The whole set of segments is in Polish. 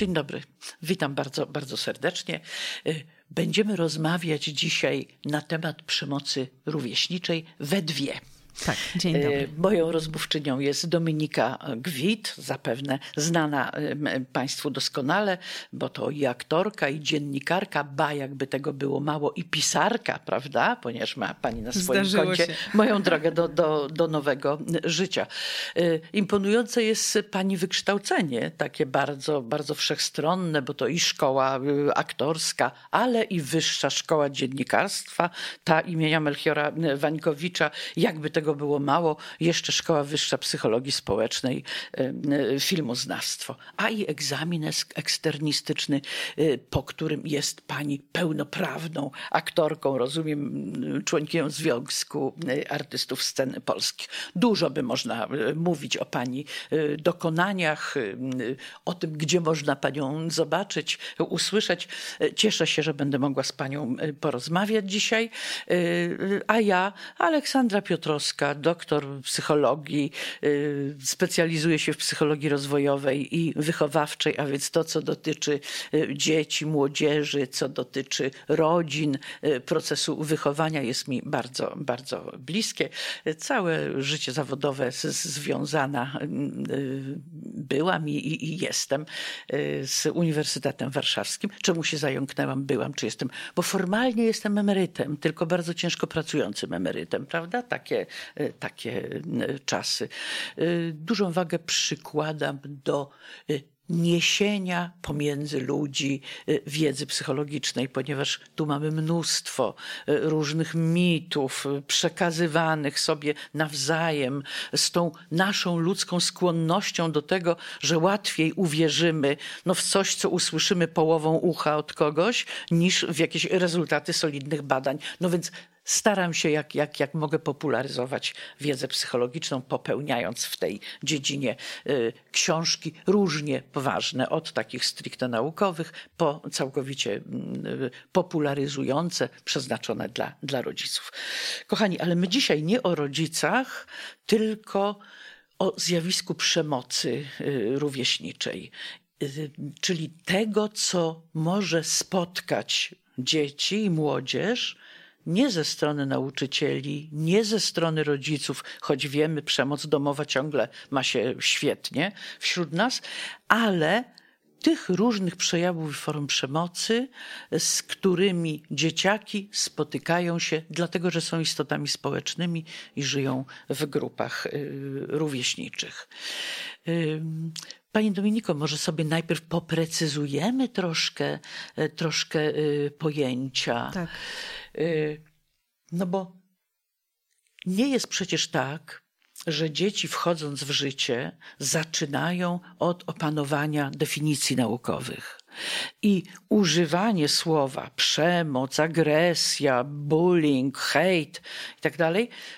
Dzień dobry. Witam bardzo, bardzo serdecznie. Y, będziemy rozmawiać dzisiaj na temat przemocy rówieśniczej we dwie. Tak, dzień dobry. E, moją rozmówczynią jest Dominika Gwit, zapewne znana Państwu doskonale, bo to i aktorka, i dziennikarka, ba jakby tego było mało, i pisarka, prawda? Ponieważ ma Pani na swoim Zdarzyło koncie się. moją drogę do, do, do nowego życia. E, Imponujące jest Pani wykształcenie, takie bardzo, bardzo wszechstronne, bo to i szkoła y, aktorska, ale i wyższa szkoła dziennikarstwa, ta imienia Melchiora Wańkowicza, jakby tego było mało, jeszcze Szkoła Wyższa Psychologii Społecznej, e, filmoznawstwo, a i egzamin eksternistyczny, e, po którym jest pani pełnoprawną aktorką, rozumiem, członkiem Związku e, Artystów Sceny Polskich. Dużo by można mówić o pani dokonaniach, o tym, gdzie można panią zobaczyć, usłyszeć. Cieszę się, że będę mogła z panią porozmawiać dzisiaj. A ja, Aleksandra Piotrowska, doktor psychologii, y, specjalizuje się w psychologii rozwojowej i wychowawczej, a więc to, co dotyczy y, dzieci, młodzieży, co dotyczy rodzin, y, procesu wychowania jest mi bardzo, bardzo bliskie. Całe życie zawodowe związana byłam i, i, jestem z Uniwersytetem Warszawskim. Czemu się zająknęłam? Byłam, czy jestem? Bo formalnie jestem emerytem, tylko bardzo ciężko pracującym emerytem, prawda? Takie, takie y, czasy. Y, Dużą wagę przykładam do y, niesienia pomiędzy ludzi y, wiedzy psychologicznej, ponieważ tu mamy mnóstwo y, różnych mitów y, przekazywanych sobie nawzajem z tą naszą ludzką skłonnością do tego, że łatwiej uwierzymy no, w coś, co usłyszymy połową ucha od kogoś, niż w jakieś rezultaty solidnych badań. No więc staram się, jak, jak, jak mogę, popularyzować wiedzę psychologiczną, popełniając w tej dziedzinie y, książki różnie poważne, od takich stricte naukowych, po całkowicie y, popularyzujące, przeznaczone dla, dla rodziców. Kochani, ale my dzisiaj nie o rodzicach, tylko o zjawisku przemocy y, rówieśniczej, y, czyli tego, co może spotkać dzieci i młodzież nie ze strony nauczycieli, nie ze strony rodziców, choć wiemy, przemoc domowa ciągle ma się świetnie wśród nas, ale tych różnych przejawów i form przemocy, z którymi dzieciaki spotykają się, dlatego że są istotami społecznymi i żyją w grupach y, rówieśniczych. Pani Dominiko, może sobie najpierw poprecyzujemy troszkę, e, troszkę y, pojęcia. Tak. Y, No bo nie jest przecież tak, że dzieci wchodząc w życie zaczynają od opanowania definicji naukowych. I używanie słowa przemoc, agresja, bullying, hejt itd.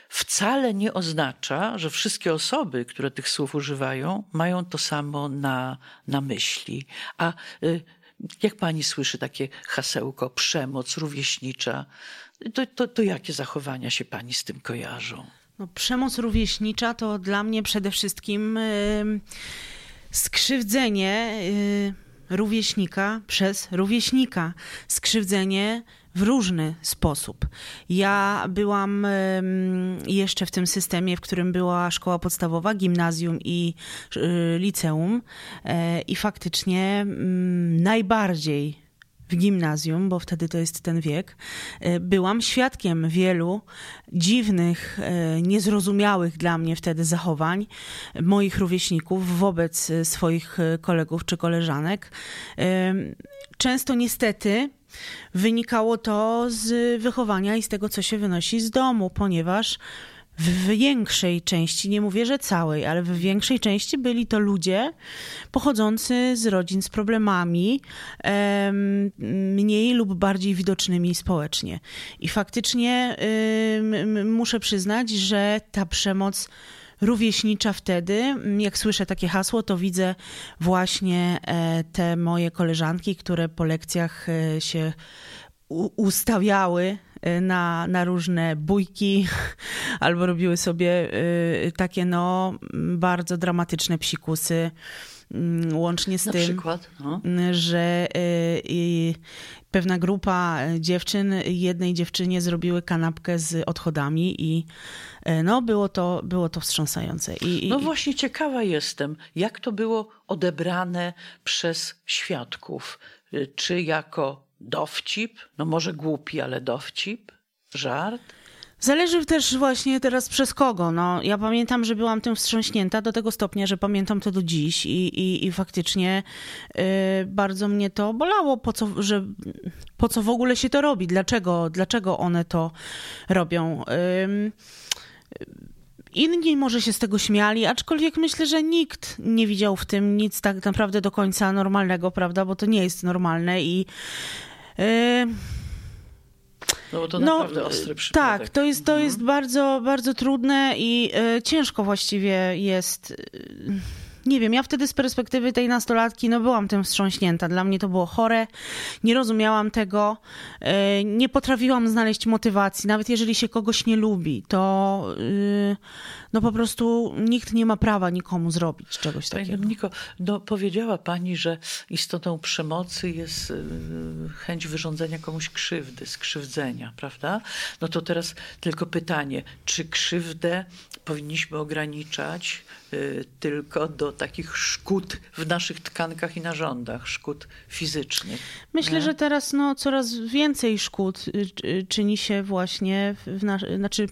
wcale nie oznacza, że wszystkie osoby, które tych słów używają, mają to samo na, na myśli. A y, jak pani słyszy takie hasełko przemoc rówieśnicza, to, to, to jakie zachowania się pani z tym kojarzą? No, przemoc rówieśnicza to dla mnie przede wszystkim skrzywdzenie y, rówieśnika przez rówieśnika. Skrzywdzenie w różny sposób. Ja byłam jeszcze w tym systemie, w którym była szkoła podstawowa, gimnazjum i y, liceum e, i faktycznie mm, najbardziej w gimnazjum, bo wtedy to jest ten wiek, e, byłam świadkiem wielu dziwnych, e, niezrozumiałych dla mnie wtedy zachowań moich rówieśników wobec e, swoich kolegów czy koleżanek. Często niestety wynikało to z wychowania i z tego, co się wynosi z domu, ponieważ w większej części, nie mówię, że całej, ale w większej części byli to ludzie pochodzący z rodzin z problemami, em, mniej lub bardziej widocznymi społecznie. I faktycznie muszę przyznać, że ta przemoc rówieśnicza wtedy, jak słyszę takie hasło, to widzę właśnie e, te moje koleżanki, które po lekcjach e, się ustawiały na, na różne bójki, albo robiły sobie takie no bardzo dramatyczne psikusy. Mm, łącznie z Na tym, przykład, no. że y, pewna grupa dziewczyn jednej dziewczynie zrobiły kanapkę z odchodami i y, no, było, to, było to wstrząsające. I, no właśnie ciekawa jestem, jak to było odebrane przez świadków. Y, czy jako dowcip, no może głupi, ale dowcip, żart? Zależy też właśnie teraz przez kogo. No, ja pamiętam, że byłam tym wstrząśnięta do tego stopnia, że pamiętam to do dziś i, i, i faktycznie yy, bardzo mnie to bolało, po co, że, po co w ogóle się to robi, dlaczego, dlaczego one to robią. Yy, Inni może się z tego śmiali, aczkolwiek myślę, że nikt nie widział w tym nic tak naprawdę do końca normalnego, prawda? Bo to nie jest normalne i. No bo to no, naprawdę ostry przypadek. Tak, to jest, to jest mhm. bardzo, bardzo trudne i y, ciężko właściwie jest. Nie wiem, ja wtedy z perspektywy tej nastolatki, no byłam tym wstrząśnięta. Dla mnie to było chore, nie rozumiałam tego, y, nie potrafiłam znaleźć motywacji. Nawet jeżeli się kogoś nie lubi, to y, no po prostu nikt nie ma prawa nikomu zrobić czegoś takiego. Pani Niko, no powiedziała pani, że istotą przemocy jest y, chęć wyrządzenia komuś krzywdy, skrzywdzenia, prawda? No to teraz tylko pytanie, czy krzywdę powinniśmy ograniczać tylko do takich szkód w naszych tkankach i narządach, szkód fizycznych? Myślę, nie? że teraz no, coraz więcej szkód y, czyni się właśnie w znaczy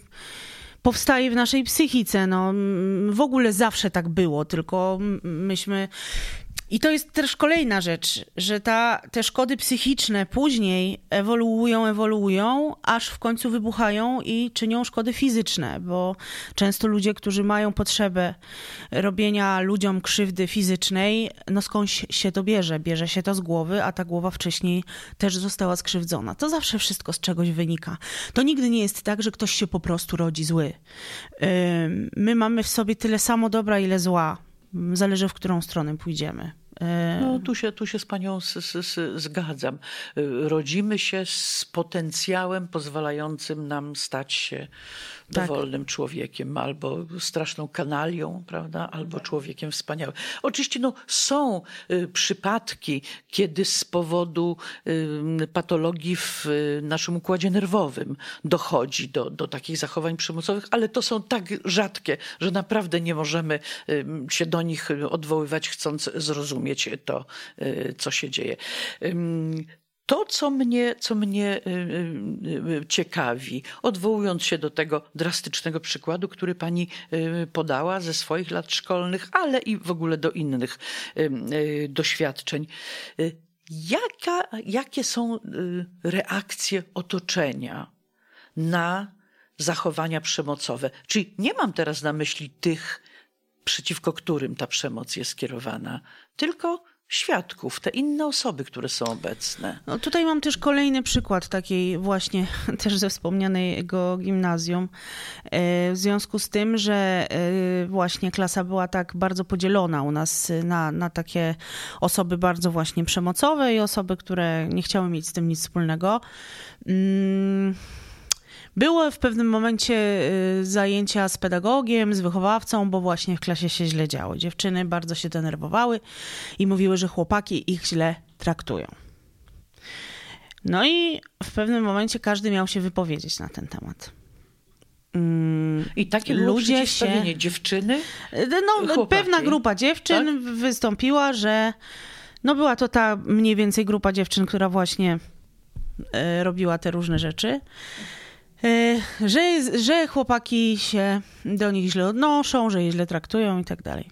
powstaje w naszej psychice. No, w ogóle zawsze tak było, tylko myśmy i to jest też kolejna rzecz, że ta, te szkody psychiczne później ewoluują, ewoluują, aż w końcu wybuchają i czynią szkody fizyczne, bo często ludzie, którzy mają potrzebę robienia ludziom krzywdy fizycznej, no skądś się to bierze? Bierze się to z głowy, a ta głowa wcześniej też została skrzywdzona. To zawsze wszystko z czegoś wynika. To nigdy nie jest tak, że ktoś się po prostu rodzi zły. My mamy w sobie tyle samo dobra, ile zła. Zależy, w którą stronę pójdziemy. No, tu się, tu się z panią z, z, zgadzam. Rodzimy się z potencjałem pozwalającym nam stać się tak. dowolnym człowiekiem, albo straszną kanalią, prawda, albo tak. człowiekiem wspaniałym. Oczywiście no, są y, przypadki, kiedy z powodu y, patologii w y, naszym układzie nerwowym dochodzi do, do takich zachowań przemocowych, ale to są tak rzadkie, że naprawdę nie możemy y, się do nich odwoływać, chcąc zrozumieć to, y, co się dzieje. To, co mnie, co mnie y, y, y, ciekawi, odwołując się do tego drastycznego przykładu, który pani podała ze swoich lat szkolnych, ale i w ogóle do innych doświadczeń. Jaka, jakie są reakcje otoczenia na zachowania przemocowe? Czyli nie mam teraz na myśli tych, przeciwko którym ta przemoc jest skierowana, tylko świadków, te inne osoby, które są obecne. No tutaj mam też kolejny przykład takiej właśnie też ze wspomnianego gimnazjum. E, w związku z tym, że e, właśnie klasa była tak bardzo podzielona u nas na, na takie osoby bardzo właśnie przemocowe i osoby, które nie chciały mieć z tym nic wspólnego. Mm, było w pewnym momencie y, zajęcia z pedagogiem, z wychowawcą, bo właśnie w klasie się źle działo. Dziewczyny bardzo się denerwowały i mówiły, że chłopaki ich źle traktują. No i w pewnym momencie każdy miał się wypowiedzieć na ten temat. Mm, I takie ludzie się dziewczyny? Y, no, pewna grupa dziewczyn tak? wystąpiła, że no była to ta mniej więcej grupa dziewczyn, która właśnie y, robiła te różne rzeczy. E, że, że chłopaki się do nich źle odnoszą, że je źle traktują i tak dalej.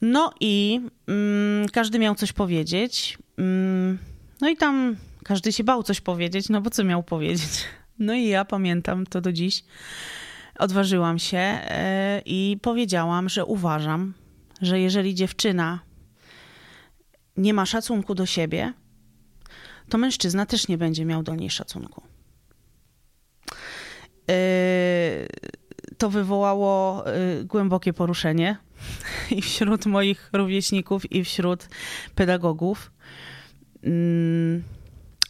No i mm, każdy miał coś powiedzieć. Mm, no i tam każdy się bał coś powiedzieć, no bo co miał powiedzieć? No i ja pamiętam to do dziś. Odważyłam się e, i powiedziałam, że uważam, że jeżeli dziewczyna nie ma szacunku do siebie, to mężczyzna też nie będzie miał do niej szacunku. Yy, to wywołało yy, głębokie poruszenie i wśród moich rówieśników, i wśród pedagogów.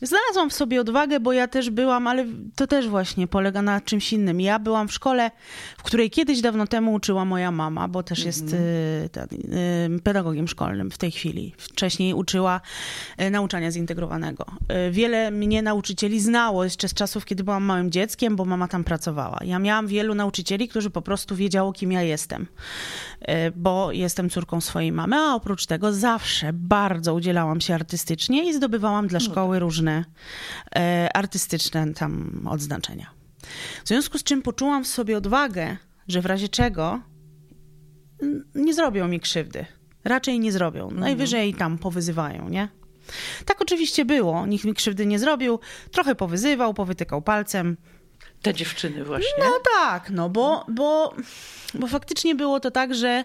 Znalazłam w sobie odwagę, bo ja też byłam, ale to też właśnie polega na czymś innym. Ja byłam w szkole, w której kiedyś dawno temu uczyła moja mama, bo też jest mm -hmm. y, pedagogiem szkolnym w tej chwili. Wcześniej uczyła y, nauczania zintegrowanego. Y, wiele mnie nauczycieli znało jeszcze z czasów, kiedy byłam małym dzieckiem, bo mama tam pracowała. Ja miałam wielu nauczycieli, którzy po prostu wiedziało, kim ja jestem, bo jestem córką swojej mamy, a oprócz tego zawsze bardzo udzielałam się artystycznie i zdobywałam dla no szkoły różne e, artystyczne tam odznaczenia. W związku z czym poczułam w sobie odwagę, że w razie czego nie zrobią mi krzywdy. Raczej nie zrobią. Mhm. Najwyżej tam powyzywają, nie? Tak oczywiście było. Nikt mi krzywdy nie zrobił. Trochę powyzywał, powytykał palcem. Te dziewczyny właśnie. No tak, no bo, bo, bo faktycznie było to tak, że,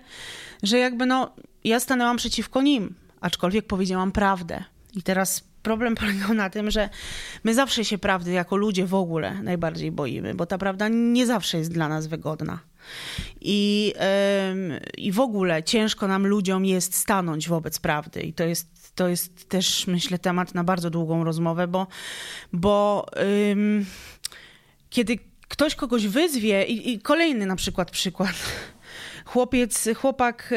że jakby no, ja stanęłam przeciwko nim, aczkolwiek powiedziałam prawdę. I teraz problem polegał na tym, że my zawsze się prawdy jako ludzie w ogóle najbardziej boimy, bo ta prawda nie zawsze jest dla nas wygodna. I, yy, I w ogóle ciężko nam ludziom jest stanąć wobec prawdy. I to jest, to jest też, myślę, temat na bardzo długą rozmowę, bo, bo yy, kiedy ktoś kogoś wyzwie, i, i kolejny na przykład przykład Chłopiec, chłopak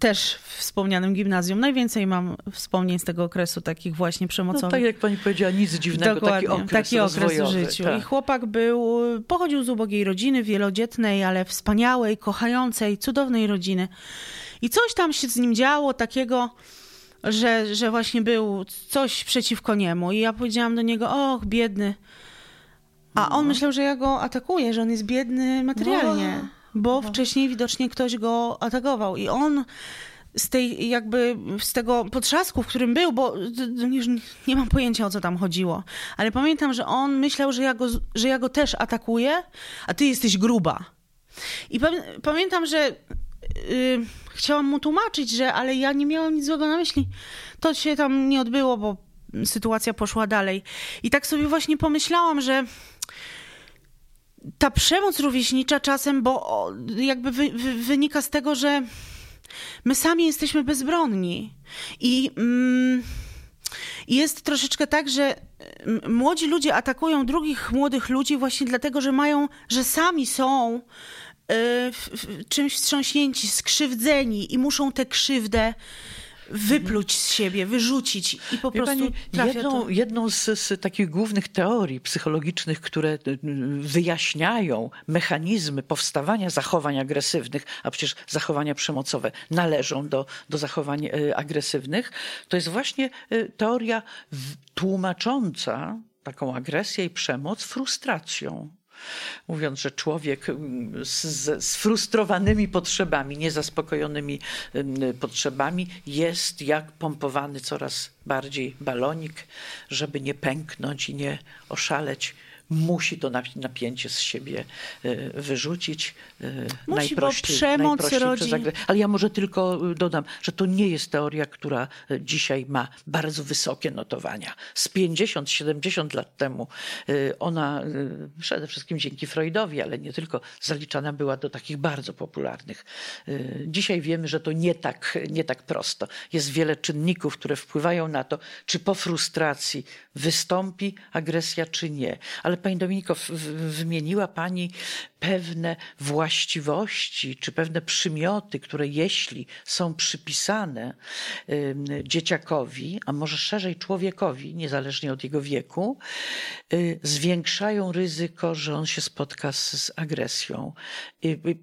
też w wspomnianym gimnazjum. Najwięcej mam wspomnień z tego okresu takich właśnie przemocowych. No, tak jak pani powiedziała, nic dziwnego, Dokładnie, taki okres Taki okres w życiu. Tak. I chłopak był, pochodził z ubogiej rodziny, wielodzietnej, ale wspaniałej, kochającej, cudownej rodziny. I coś tam się z nim działo takiego, że, że właśnie był coś przeciwko niemu. I ja powiedziałam do niego, och, biedny. A on no. myślał, że ja go atakuję, że on jest biedny materialnie. No bo no. wcześniej widocznie ktoś go atakował i on z tej jakby, z tego potrzasku, w którym był, bo już nie mam pojęcia o co tam chodziło, ale pamiętam, że on myślał, że ja go, że ja go też atakuję, a ty jesteś gruba. I pamiętam, że yy, chciałam mu tłumaczyć, że ale ja nie miałam nic złego na myśli. To się tam nie odbyło, bo sytuacja poszła dalej. I tak sobie właśnie pomyślałam, że ta przemoc rówieśnicza czasem, bo jakby wy, wy, wynika z tego, że my sami jesteśmy bezbronni. I mm, jest troszeczkę tak, że mm, młodzi ludzie atakują drugich młodych ludzi właśnie dlatego, że mają, że sami są y, czymś wstrząśnięci, skrzywdzeni i muszą tę krzywdę wypluć z siebie, wyrzucić i po Wie prostu pani, jedną, jedną z, z, takich głównych teorii psychologicznych, które y, y, wyjaśniają mechanizmy powstawania zachowań agresywnych, a przecież zachowania przemocowe należą do, do zachowań y, agresywnych, to jest właśnie teoria tłumacząca taką agresję i przemoc frustracją mówiąc, że człowiek mm, z sfrustrowanymi potrzebami, niezaspokojonymi mm, potrzebami jest jak pompowany coraz bardziej balonik, żeby nie pęknąć i nie oszaleć musi to napięcie z siebie e, wyrzucić. E, musi, najprościej, bo przemoc najprościej rodzi... Ale ja może tylko e, dodam, że to nie jest teoria, która dzisiaj ma bardzo wysokie notowania. Z 50-70 lat temu ona przede wszystkim dzięki Freudowi, ale nie tylko, zaliczana była do takich bardzo popularnych. Dzisiaj wiemy, że to nie tak, nie tak prosto. Jest wiele czynników, które wpływają na to, czy po frustracji wystąpi agresja, czy nie. Ale Pani Dominiko, wymieniła Pani pewne właściwości czy pewne przymioty, które jeśli są przypisane dzieciakowi, a może szerzej człowiekowi, niezależnie od jego wieku, y, zwiększają ryzyko, że on się spotka z, z agresją.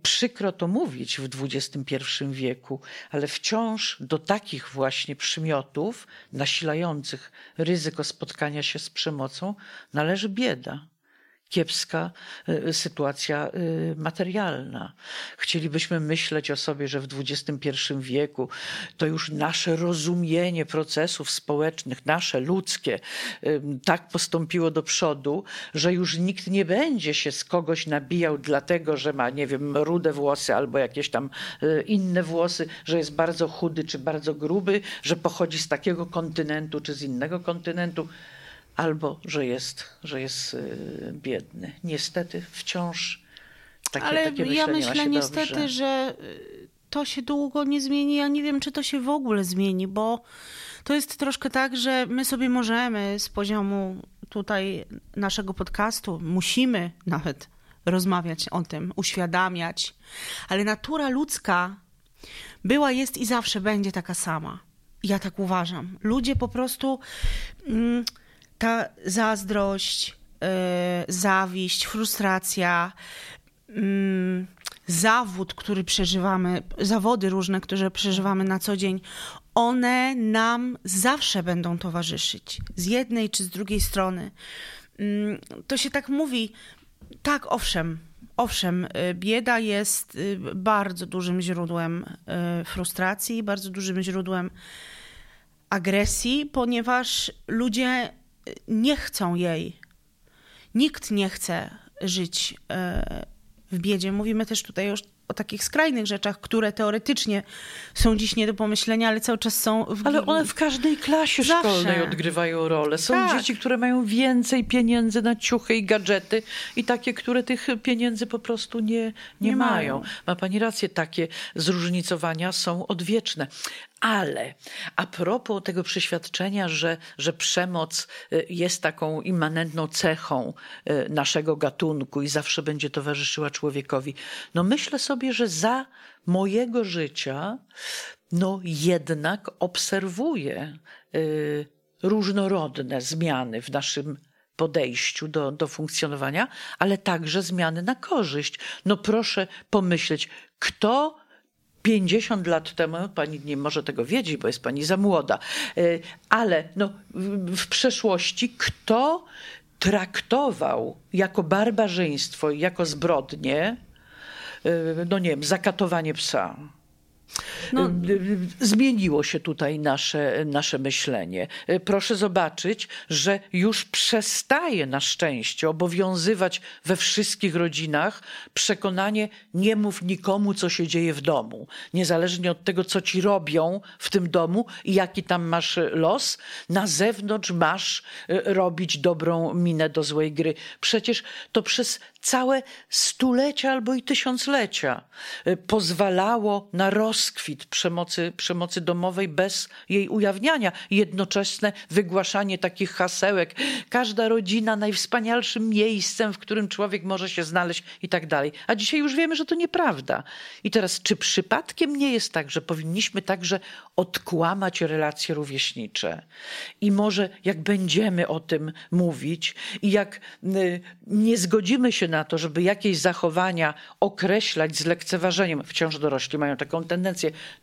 Przykro to mówić w XXI wieku, ale wciąż do takich właśnie przymiotów nasilających ryzyko spotkania się z przemocą należy bieda kiepska y, sytuacja y, materialna. Chcielibyśmy myśleć o sobie, że w XXI wieku to już nasze rozumienie procesów społecznych, nasze ludzkie, tak postąpiło do przodu, że już nikt nie będzie się z kogoś nabijał dlatego, że ma, nie wiem, rude włosy albo jakieś tam inne włosy, że jest bardzo chudy czy bardzo gruby, że pochodzi z takiego kontynentu czy z innego kontynentu albo że jest, że jest y, biedny. Niestety wciąż takie, Ale takie ja myślę niestety, dobrze. że y, to się długo nie zmieni. Ja nie wiem, czy to się w ogóle zmieni, bo to jest troszkę tak, że my sobie możemy z poziomu tutaj naszego podcastu, musimy nawet rozmawiać o tym, uświadamiać, ale natura ludzka była, jest i zawsze będzie taka sama. Ja tak uważam. Ludzie po prostu, mm, ta zazdrość, yy, zawiść, frustracja, yy, zawód, który przeżywamy, zawody różne, które przeżywamy na co dzień, one nam zawsze będą towarzyszyć. Z jednej czy z drugiej strony. Mm, to się tak mówi, tak, owszem, owszem, y, bieda jest y, bardzo dużym źródłem y, frustracji, bardzo dużym źródłem agresji, ponieważ ludzie nie chcą jej. Nikt nie chce żyć w biedzie. Mówimy też tutaj już o takich skrajnych rzeczach, które teoretycznie są dziś nie do pomyślenia, ale cały czas są w... Ale one w każdej klasie Zawsze. szkolnej odgrywają rolę. Są tak. dzieci, które mają więcej pieniędzy na ciuchy i gadżety i takie, które tych pieniędzy po prostu nie, nie, nie mają. mają. Ma pani rację, takie zróżnicowania są odwieczne. Ale a propos tego przeświadczenia, że, że przemoc y, jest taką immanentną cechą y, naszego gatunku i zawsze będzie towarzyszyła człowiekowi, no myślę sobie, że za mojego życia, no jednak obserwuję y, różnorodne zmiany w naszym podejściu do, do funkcjonowania, ale także zmiany na korzyść. No proszę pomyśleć, kto 50 lat temu, pani nie może tego wiedzieć, bo jest pani za młoda, e, ale no, w przeszłości kto traktował jako barbarzyństwo, jako zbrodnie, e, no nie wiem, zakatowanie psa, no. Zmieniło się tutaj nasze, nasze myślenie. Proszę zobaczyć, że już przestaje na szczęście obowiązywać we wszystkich rodzinach przekonanie nie mów nikomu, co się dzieje w domu. Niezależnie od tego, co ci robią w tym domu i jaki tam masz los, na zewnątrz masz robić dobrą minę do złej gry. Przecież to przez całe stulecia albo i tysiąclecia pozwalało na rozkwit przemocy, przemocy domowej bez jej ujawniania. Jednoczesne wygłaszanie takich hasełek. Każda rodzina najwspanialszym miejscem, w którym człowiek może się znaleźć i tak dalej. A dzisiaj już wiemy, że to nieprawda. I teraz, czy przypadkiem nie jest tak, że powinniśmy także odkłamać relacje rówieśnicze? I może jak będziemy o tym mówić i jak y, nie zgodzimy się na to, żeby jakieś zachowania określać z lekceważeniem, wciąż dorośli mają taką tendencję,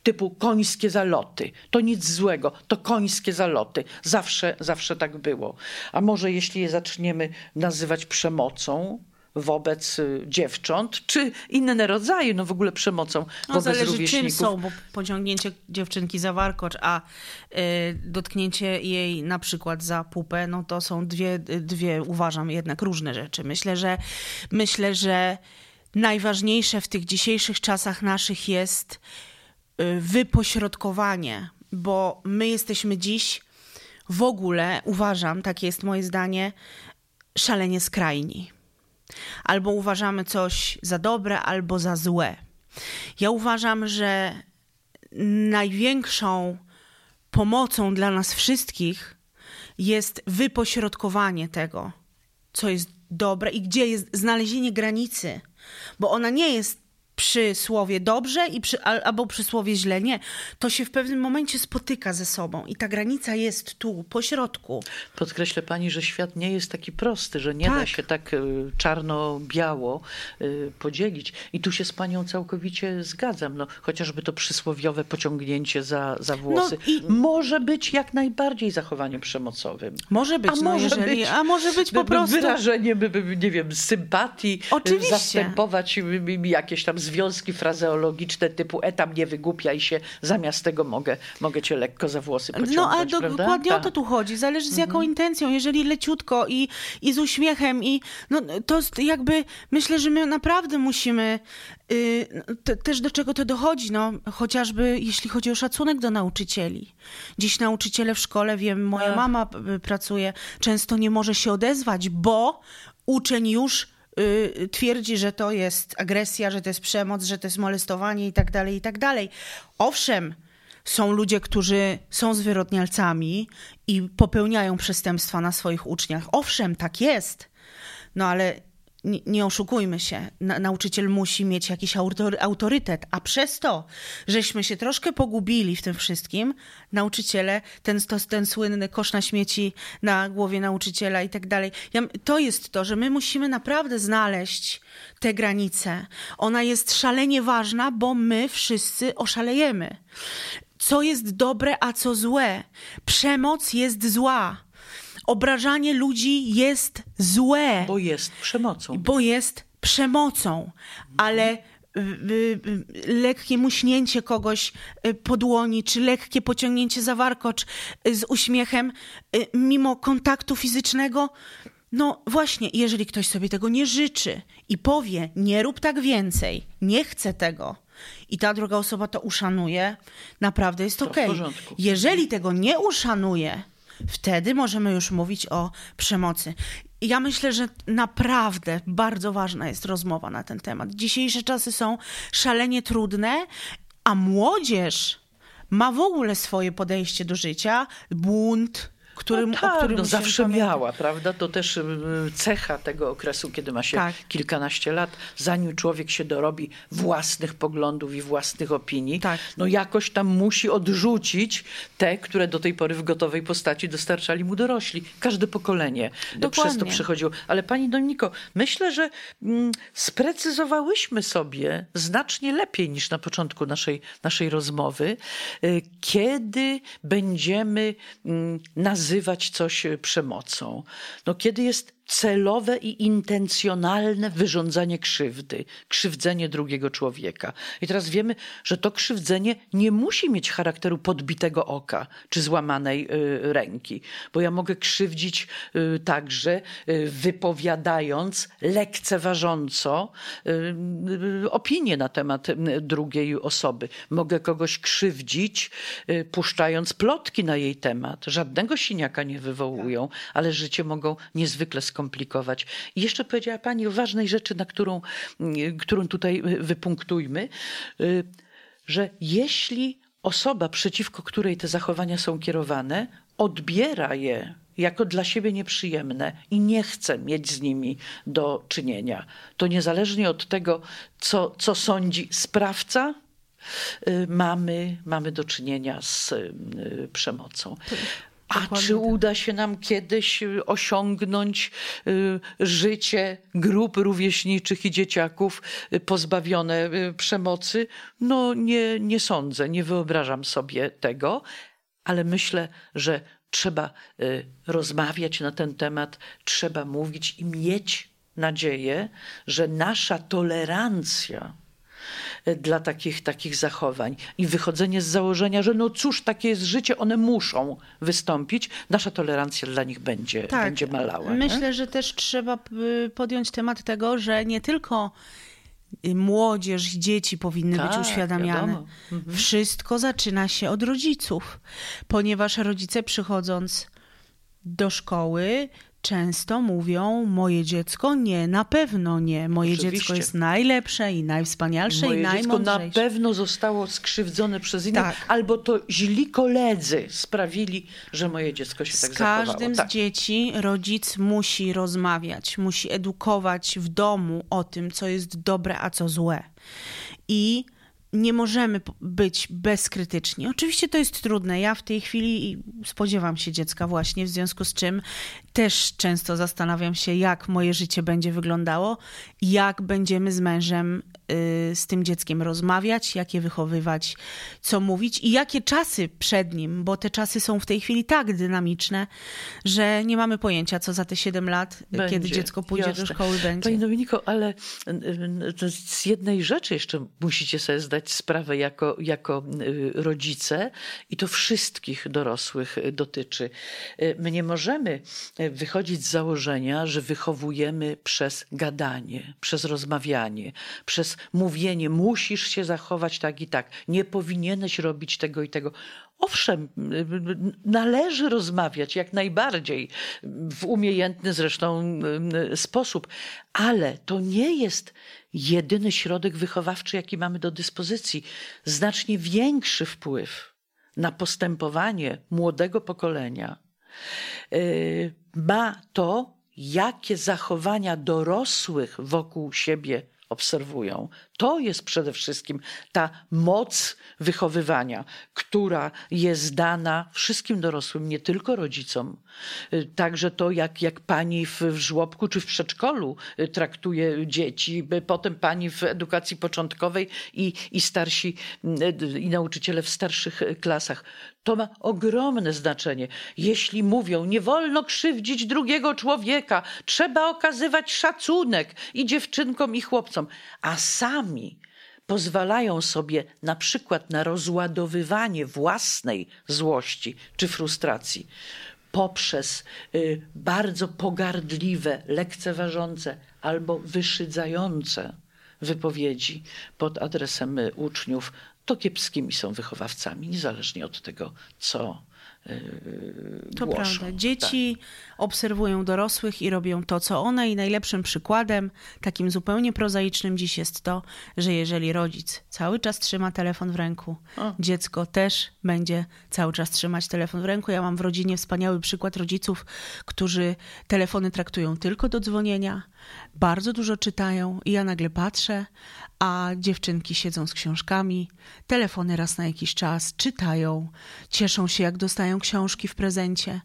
typu końskie zaloty. To nic złego, to końskie zaloty. Zawsze, zawsze tak było. A może jeśli je zaczniemy nazywać przemocą, wobec y, dziewcząt, czy inne rodzaje, no w ogóle przemocą no, wobec zależy rówieśników. czym są, bo pociągnięcie dziewczynki za warkocz, a y, dotknięcie jej na przykład za pupę, no to są dwie, dwie, uważam, jednak różne rzeczy. Myślę, że myślę, że najważniejsze w tych dzisiejszych czasach naszych jest y, wypośrodkowanie, bo my jesteśmy dziś w ogóle, uważam, takie jest moje zdanie, szalenie skrajni albo uważamy coś za dobre, albo za złe. Ja uważam, że największą pomocą dla nas wszystkich jest wypośrodkowanie tego, co jest dobre i gdzie jest znalezienie granicy, bo ona nie jest przy słowie dobrze i przy, albo przy słowie źle. Nie. To się w pewnym momencie spotyka ze sobą i ta granica jest tu, po środku. Podkreślę pani, że świat nie jest taki prosty, że nie tak. da się tak y, czarno-biało y, podzielić. I tu się z panią całkowicie zgadzam. No, chociażby to przysłowiowe pociągnięcie za, za włosy. No i... Może być jak najbardziej zachowaniem przemocowym. Może być, a no, może, jeżeli, być, a może być po prostu... Wyrażenie, by, by, nie wiem, sympatii, Oczywiście. zastępować jakieś tam związki frazeologiczne typu etam nie wygłupiaj się, zamiast tego mogę, mogę cię lekko za włosy pociągnąć. No ale do, dokładnie o to tak. tu chodzi. Zależy z mhm. jaką intencją. Jeżeli leciutko i, i z uśmiechem i no, to jakby myślę, że my naprawdę musimy Yy, te, też do czego to dochodzi, no, chociażby jeśli chodzi o szacunek do nauczycieli. Dziś nauczyciele w szkole, wiem, moja Ach. mama pracuje, często nie może się odezwać, bo uczeń już Y, twierdzi, że to jest agresja, że to jest przemoc, że to jest molestowanie i tak dalej, i tak dalej. Owszem, są ludzie, którzy są zwyrodnialcami i popełniają przestępstwa na swoich uczniach. Owszem, tak jest. No ale nie, oszukujmy się, na, nauczyciel musi mieć jakiś autory, autorytet, a przez to, żeśmy się troszkę pogubili w tym wszystkim, nauczyciele, ten, to, ten słynny kosz na śmieci na głowie nauczyciela i tak dalej, ja, to jest to, że my musimy naprawdę znaleźć tę granicę. Ona jest szalenie ważna, bo my wszyscy oszalejemy. Co jest dobre, a co złe? Przemoc jest zła obrażanie ludzi jest złe. Bo jest przemocą. Bo jest przemocą, ale y, y, y, lekkie muśnięcie kogoś po dłoni, czy lekkie pociągnięcie za warkocz z uśmiechem, mimo kontaktu fizycznego. No właśnie, jeżeli ktoś sobie tego nie życzy i powie, nie rób tak więcej, nie chcę tego, i ta druga osoba to uszanuje, naprawdę jest okej. Okay. Jeżeli tego nie uszanuje, Wtedy możemy już mówić o przemocy. Ja myślę, że naprawdę bardzo ważna jest rozmowa na ten temat. Dzisiejsze czasy są szalenie trudne, a młodzież ma w ogóle swoje podejście do życia, bunt, którym, no tak, o którym no zawsze miała, prawda? To też y, cecha tego okresu, kiedy ma się tak. kilkanaście lat, zanim człowiek się dorobi własnych poglądów i własnych opinii, tak. no jakoś tam musi odrzucić te, które do tej pory w gotowej postaci dostarczali mu dorośli. Każde pokolenie Dokładnie. przez to przechodziło. Ale pani Dominiko, myślę, że mm, sprecyzowałyśmy sobie znacznie lepiej niż na początku naszej, naszej rozmowy, y, kiedy będziemy mm, nazywać nazywać coś e, przemocą. No, kiedy jest celowe i intencjonalne wyrządzanie krzywdy, krzywdzenie drugiego człowieka. I teraz wiemy, że to krzywdzenie nie musi mieć charakteru podbitego oka czy złamanej y, ręki, bo ja mogę krzywdzić y, także y, wypowiadając lekceważąco opinię na temat drugiej osoby. Mogę kogoś krzywdzić, puszczając plotki na jej temat. Żadnego siniaka nie wywołują, ale życie mogą niezwykle skomplikować skomplikować. I jeszcze powiedziała Pani o ważnej rzeczy, na którą, którą tutaj wypunktujmy, y, że jeśli osoba, przeciwko której te zachowania są kierowane, odbiera je jako dla siebie nieprzyjemne i nie chce mieć z nimi do czynienia, to niezależnie od tego, co, co sądzi sprawca, y, mamy, mamy do czynienia z y, przemocą. A czy uda się nam kiedyś y, osiągnąć y, życie grup rówieśniczych i dzieciaków y, pozbawione przemocy? No nie, nie sądzę, nie wyobrażam sobie tego, ale myślę, że trzeba rozmawiać na ten temat, trzeba mówić i mieć nadzieję, że nasza tolerancja dla takich, takich zachowań. I wychodzenie z założenia, że no cóż, takie jest życie, one muszą wystąpić, nasza tolerancja dla nich będzie, tak. będzie malała. Myślę, nie? że też trzeba y, podjąć temat tego, że nie tylko y, młodzież i dzieci powinny tak, być uświadamiane. Mhm. Wszystko zaczyna się od rodziców, ponieważ rodzice przychodząc do szkoły często mówią: Moje dziecko nie, na pewno nie. Moje Oczywiście. dziecko jest najlepsze i najwspanialsze Moje i najmądrzejsze. dziecko na pewno zostało skrzywdzone przez innych, tak. albo to źli koledzy sprawili, że moje dziecko się z tak zachowało. Z każdym tak. z dzieci rodzic musi rozmawiać, musi edukować w domu o tym, co jest dobre, a co złe. I nie możemy być bezkrytyczni. Oczywiście to jest trudne. Ja w tej chwili spodziewam się dziecka właśnie, w związku z czym też często zastanawiam się, jak moje życie będzie wyglądało, jak będziemy z mężem y, z tym dzieckiem rozmawiać, jak je wychowywać, co mówić i jakie czasy przed nim, bo te czasy są w tej chwili tak dynamiczne, że nie mamy pojęcia, co za te 7 lat, będzie, kiedy dziecko pójdzie jasne. do szkoły, będzie. Pani Dominiko, ale z jednej rzeczy jeszcze musicie sobie zdać sprawę jako, jako rodzice i to wszystkich dorosłych dotyczy. My nie możemy wychodzić z założenia, że wychowujemy przez gadanie, przez rozmawianie, przez mówienie, musisz się zachować tak i tak, nie powinieneś robić tego i tego. Owszem, należy rozmawiać jak najbardziej, w umiejętny zresztą sposób, ale to nie jest jedyny środek wychowawczy, jaki mamy do dyspozycji. Znacznie większy wpływ na postępowanie młodego pokolenia y, ma to, jakie zachowania dorosłych wokół siebie obserwują. To jest przede wszystkim ta moc wychowywania, która jest dana wszystkim dorosłym, nie tylko rodzicom. Y, także to, jak, jak pani w, w żłobku czy w przedszkolu y, traktuje dzieci, potem pani w edukacji początkowej i, i starsi y, i nauczyciele w starszych klasach. To ma ogromne znaczenie. Jeśli mówią, nie wolno krzywdzić drugiego człowieka, trzeba okazywać szacunek i dziewczynkom, i chłopcom, a sami pozwalają sobie na przykład na rozładowywanie własnej złości czy frustracji poprzez y, bardzo pogardliwe, lekceważące albo wyszydzające wypowiedzi pod adresem y, uczniów, to kiepskimi są wychowawcami, niezależnie od tego, co to prawda. Dzieci tak. obserwują dorosłych i robią to, co one, i najlepszym przykładem, takim zupełnie prozaicznym dziś jest to, że jeżeli rodzic cały czas trzyma telefon w ręku, o. dziecko też będzie cały czas trzymać telefon w ręku. Ja mam w rodzinie wspaniały przykład rodziców, którzy telefony traktują tylko do dzwonienia, bardzo dużo czytają i ja nagle patrzę, a dziewczynki siedzą z książkami, telefony raz na jakiś czas, czytają, cieszą się, jak dostają książki w prezencie.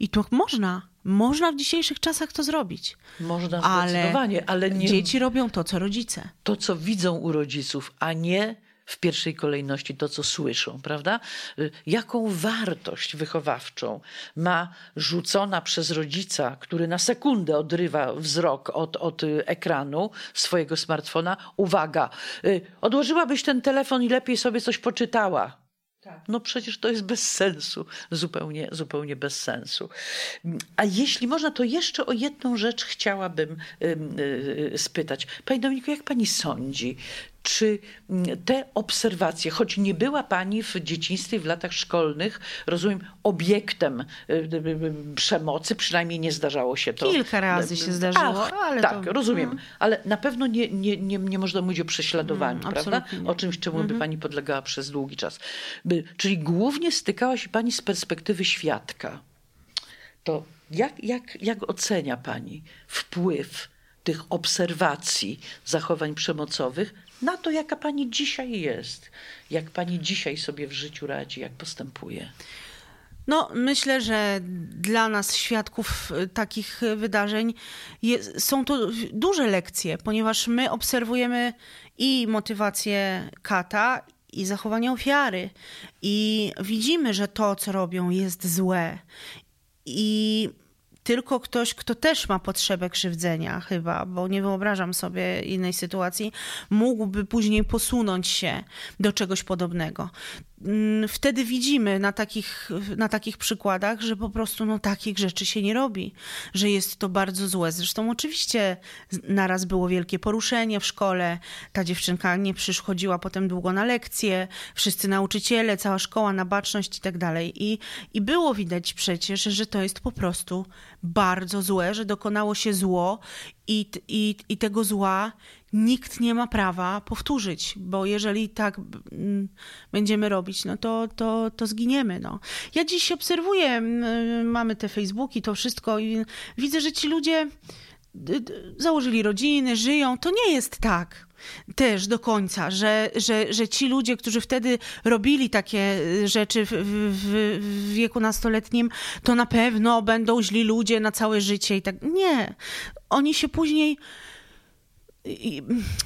I to można, można w dzisiejszych czasach to zrobić. Można zdecydowanie, ale, ale nie... dzieci robią to, co rodzice. To, co widzą u rodziców, a nie w pierwszej kolejności to, co słyszą, prawda? Y, jaką wartość wychowawczą ma rzucona przez rodzica, który na sekundę odrywa wzrok od, od y, ekranu swojego smartfona, uwaga, y, odłożyłabyś ten telefon i lepiej sobie coś poczytała. Tak. No przecież to jest bez sensu, zupełnie, zupełnie bez sensu. A jeśli można, to jeszcze o jedną rzecz chciałabym spytać. Pani Dominiku, jak pani sądzi, czy mm, te obserwacje, choć nie była pani w dzieciństwie, w latach szkolnych, rozumiem, obiektem y, y, y, przemocy, przynajmniej nie zdarzało się to. Kilka razy się zdarzyło, Ach, ale Tak, to... rozumiem, hmm. ale na pewno nie, nie, nie, nie można mówić o prześladowaniu, hmm, prawda? Nie. O czymś, czemu hmm. by mhm. pani podlegała przez długi czas. Czyli głównie stykała się pani z perspektywy świadka. To jak, jak, jak ocenia pani wpływ tych obserwacji zachowań przemocowych na to, jaka pani dzisiaj jest, jak pani dzisiaj sobie w życiu radzi, jak postępuje. No, myślę, że dla nas, świadków y, takich wydarzeń, jest, są to duże lekcje, ponieważ my obserwujemy i motywację kata, i zachowanie ofiary, i widzimy, że to, co robią, jest złe. I tylko ktoś, kto też ma potrzebę krzywdzenia, chyba, bo nie wyobrażam sobie innej sytuacji, mógłby później posunąć się do czegoś podobnego. Mm, wtedy widzimy na takich, na takich przykładach, że po prostu no, takich rzeczy się nie robi, że jest to bardzo złe. Zresztą oczywiście naraz było wielkie poruszenie w szkole, ta dziewczynka nie przychodziła potem długo na lekcje, wszyscy nauczyciele, cała szkoła na baczność i tak dalej. I, I było widać przecież, że to jest po prostu bardzo złe, że dokonało się zło i, i, i tego zła nikt nie ma prawa powtórzyć, bo jeżeli tak mm, będziemy robić, no to, to, to zginiemy. No. Ja dziś obserwuję, mm, mamy te Facebooki, to wszystko i widzę, że ci ludzie założyli rodziny, żyją. To nie jest tak też do końca, że, że, że ci ludzie, którzy wtedy robili takie rzeczy w, w, w, wieku nastoletnim, to na pewno będą źli ludzie na całe życie i tak. Nie. Oni się później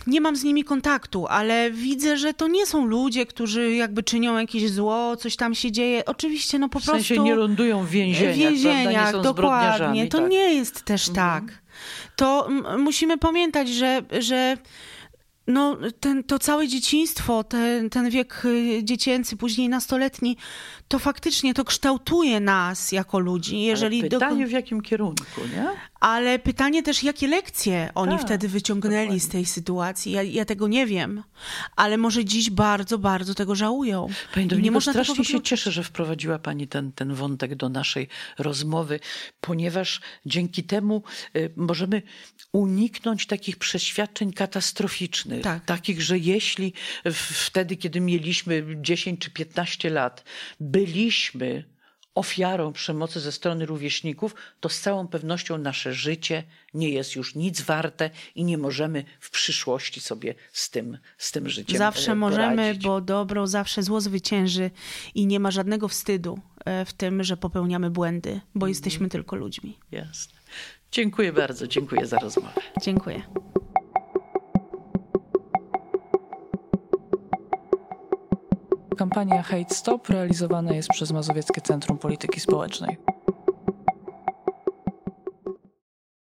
nie mam z nimi kontaktu, ale widzę, że to nie są ludzie, którzy jakby czynią jakieś zło, coś tam się dzieje. Oczywiście, no po w prostu. Sensie nie lądują w więzieniach. W więzieniach, dokładnie. To tak? nie jest też mhm. tak. To musimy pamiętać, że, że no, ten, to całe dzieciństwo, ten, ten wiek y, dziecięcy, później nastoletni, to faktycznie to kształtuje nas jako ludzi. Jeżeli Ale pytanie do... w jakim kierunku, nie? Ale pytanie też, jakie lekcje oni tak, wtedy wyciągnęli dokładnie. z tej sytuacji. Ja, ja, tego nie wiem, ale może dziś bardzo, bardzo tego żałują. Pani Dominiko, nie można strasznie się cieszę, że wprowadziła Pani ten, ten wątek do naszej rozmowy, ponieważ dzięki temu y, możemy uniknąć takich przeświadczeń katastroficznych. Tak. Takich, że jeśli wtedy, kiedy mieliśmy 10 czy 15 lat, byliśmy ofiarą przemocy ze strony rówieśników, to z całą pewnością nasze życie nie jest już nic warte i nie możemy w przyszłości sobie z tym, z tym życiem Zawsze e, możemy, poradzić. bo dobro zawsze zło zwycięży i nie ma żadnego wstydu e, w tym, że popełniamy błędy, bo jesteśmy tylko ludźmi. Jasne. Dziękuję bardzo, dziękuję za rozmowę. Dziękuję. Kampania Hate Stop realizowana jest przez Mazowieckie Centrum Polityki Społecznej.